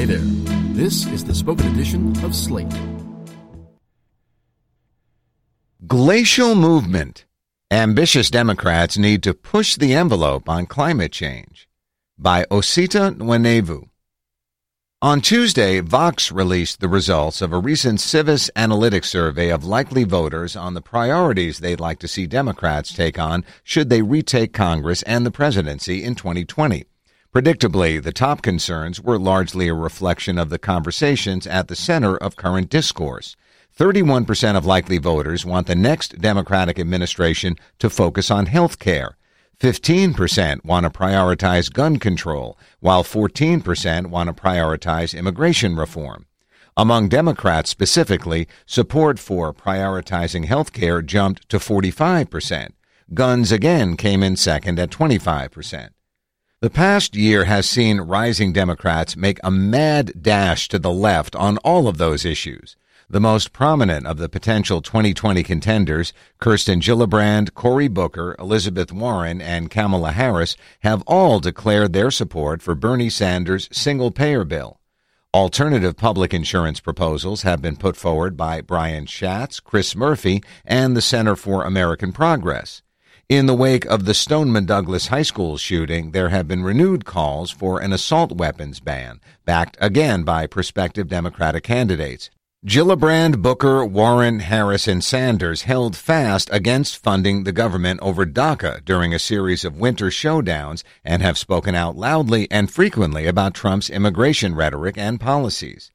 Hey there. This is the spoken edition of Slate. Glacial movement. Ambitious Democrats need to push the envelope on climate change. By Osita Nwanevu. On Tuesday, Vox released the results of a recent Civis Analytics survey of likely voters on the priorities they'd like to see Democrats take on should they retake Congress and the presidency in 2020. Predictably, the top concerns were largely a reflection of the conversations at the center of current discourse. 31% of likely voters want the next Democratic administration to focus on health care. 15% want to prioritize gun control, while 14% want to prioritize immigration reform. Among Democrats specifically, support for prioritizing health care jumped to 45%. Guns again came in second at 25%. The past year has seen rising Democrats make a mad dash to the left on all of those issues. The most prominent of the potential 2020 contenders, Kirsten Gillibrand, Cory Booker, Elizabeth Warren, and Kamala Harris, have all declared their support for Bernie Sanders' single payer bill. Alternative public insurance proposals have been put forward by Brian Schatz, Chris Murphy, and the Center for American Progress. In the wake of the Stoneman Douglas High School shooting, there have been renewed calls for an assault weapons ban, backed again by prospective Democratic candidates. Gillibrand, Booker, Warren, Harris, and Sanders held fast against funding the government over DACA during a series of winter showdowns and have spoken out loudly and frequently about Trump's immigration rhetoric and policies.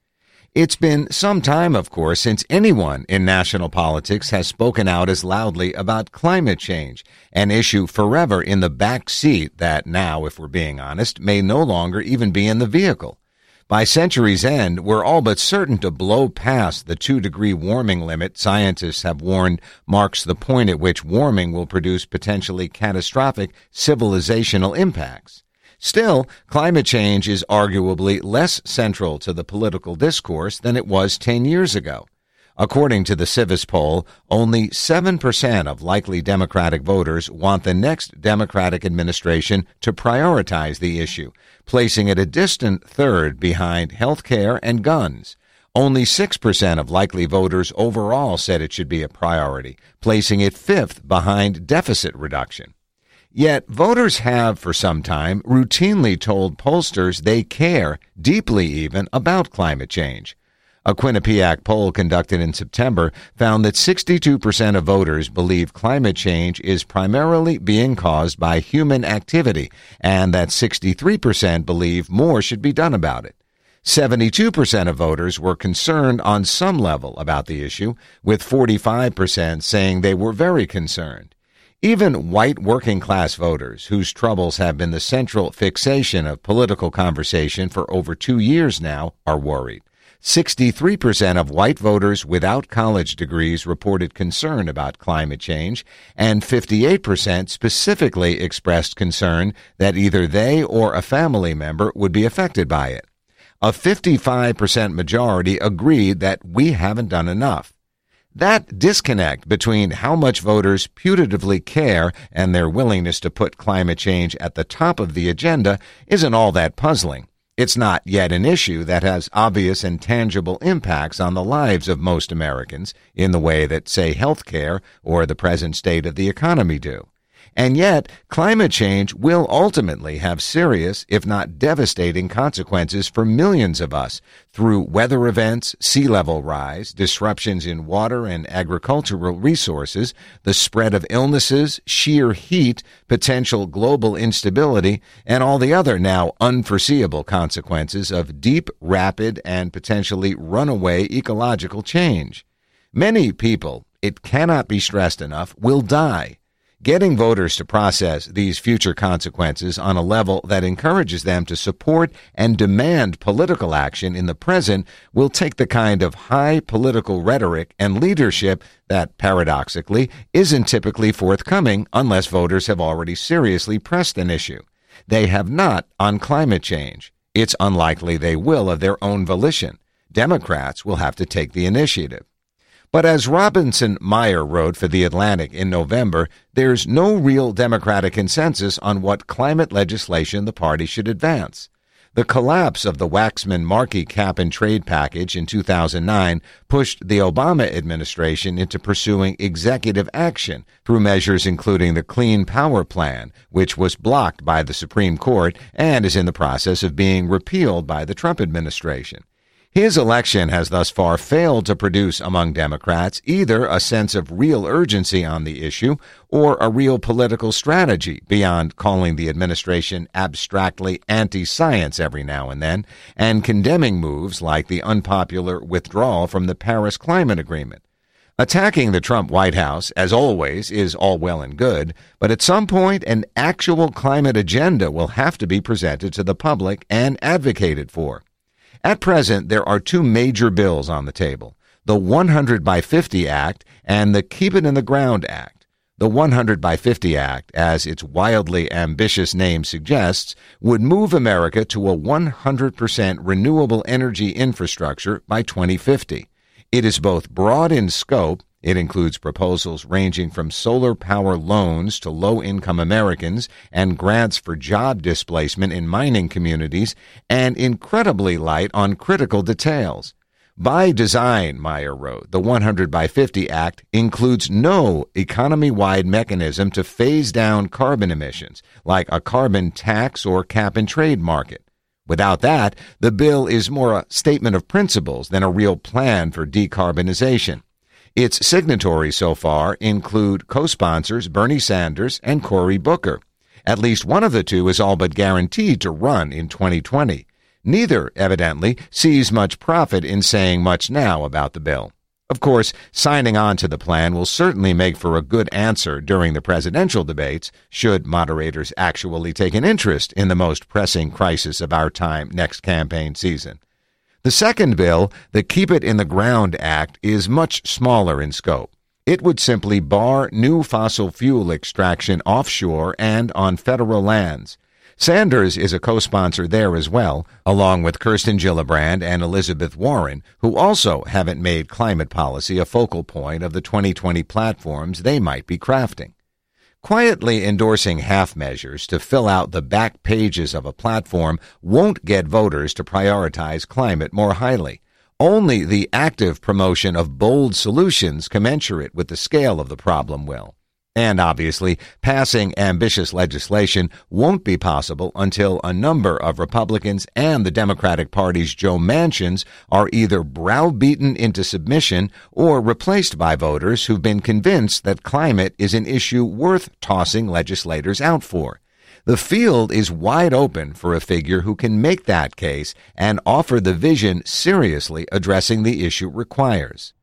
It's been some time, of course, since anyone in national politics has spoken out as loudly about climate change, an issue forever in the back seat that now, if we're being honest, may no longer even be in the vehicle. By century's end, we're all but certain to blow past the two degree warming limit scientists have warned marks the point at which warming will produce potentially catastrophic civilizational impacts. Still, climate change is arguably less central to the political discourse than it was 10 years ago. According to the Civis poll, only 7% of likely Democratic voters want the next Democratic administration to prioritize the issue, placing it a distant third behind health care and guns. Only 6% of likely voters overall said it should be a priority, placing it fifth behind deficit reduction. Yet voters have, for some time, routinely told pollsters they care, deeply even, about climate change. A Quinnipiac poll conducted in September found that 62% of voters believe climate change is primarily being caused by human activity, and that 63% believe more should be done about it. 72% of voters were concerned on some level about the issue, with 45% saying they were very concerned. Even white working class voters, whose troubles have been the central fixation of political conversation for over two years now, are worried. 63% of white voters without college degrees reported concern about climate change, and 58% specifically expressed concern that either they or a family member would be affected by it. A 55% majority agreed that we haven't done enough. That disconnect between how much voters putatively care and their willingness to put climate change at the top of the agenda isn't all that puzzling. It's not yet an issue that has obvious and tangible impacts on the lives of most Americans in the way that, say, health care or the present state of the economy do. And yet, climate change will ultimately have serious, if not devastating consequences for millions of us through weather events, sea level rise, disruptions in water and agricultural resources, the spread of illnesses, sheer heat, potential global instability, and all the other now unforeseeable consequences of deep, rapid, and potentially runaway ecological change. Many people, it cannot be stressed enough, will die Getting voters to process these future consequences on a level that encourages them to support and demand political action in the present will take the kind of high political rhetoric and leadership that, paradoxically, isn't typically forthcoming unless voters have already seriously pressed an issue. They have not on climate change. It's unlikely they will of their own volition. Democrats will have to take the initiative. But as Robinson Meyer wrote for The Atlantic in November, there's no real Democratic consensus on what climate legislation the party should advance. The collapse of the Waxman Markey cap and trade package in 2009 pushed the Obama administration into pursuing executive action through measures including the Clean Power Plan, which was blocked by the Supreme Court and is in the process of being repealed by the Trump administration. His election has thus far failed to produce among Democrats either a sense of real urgency on the issue or a real political strategy beyond calling the administration abstractly anti science every now and then and condemning moves like the unpopular withdrawal from the Paris Climate Agreement. Attacking the Trump White House, as always, is all well and good, but at some point an actual climate agenda will have to be presented to the public and advocated for. At present, there are two major bills on the table the 100 by 50 Act and the Keep It in the Ground Act. The 100 by 50 Act, as its wildly ambitious name suggests, would move America to a 100% renewable energy infrastructure by 2050. It is both broad in scope it includes proposals ranging from solar power loans to low income Americans and grants for job displacement in mining communities, and incredibly light on critical details. By design, Meyer wrote, the 100 by 50 Act includes no economy wide mechanism to phase down carbon emissions, like a carbon tax or cap and trade market. Without that, the bill is more a statement of principles than a real plan for decarbonization. Its signatories so far include co-sponsors Bernie Sanders and Cory Booker. At least one of the two is all but guaranteed to run in 2020. Neither, evidently, sees much profit in saying much now about the bill. Of course, signing on to the plan will certainly make for a good answer during the presidential debates, should moderators actually take an interest in the most pressing crisis of our time next campaign season. The second bill, the Keep It in the Ground Act, is much smaller in scope. It would simply bar new fossil fuel extraction offshore and on federal lands. Sanders is a co-sponsor there as well, along with Kirsten Gillibrand and Elizabeth Warren, who also haven't made climate policy a focal point of the 2020 platforms they might be crafting. Quietly endorsing half measures to fill out the back pages of a platform won't get voters to prioritize climate more highly. Only the active promotion of bold solutions commensurate with the scale of the problem will. And obviously, passing ambitious legislation won't be possible until a number of Republicans and the Democratic Party's Joe Manchins are either browbeaten into submission or replaced by voters who've been convinced that climate is an issue worth tossing legislators out for. The field is wide open for a figure who can make that case and offer the vision seriously addressing the issue requires.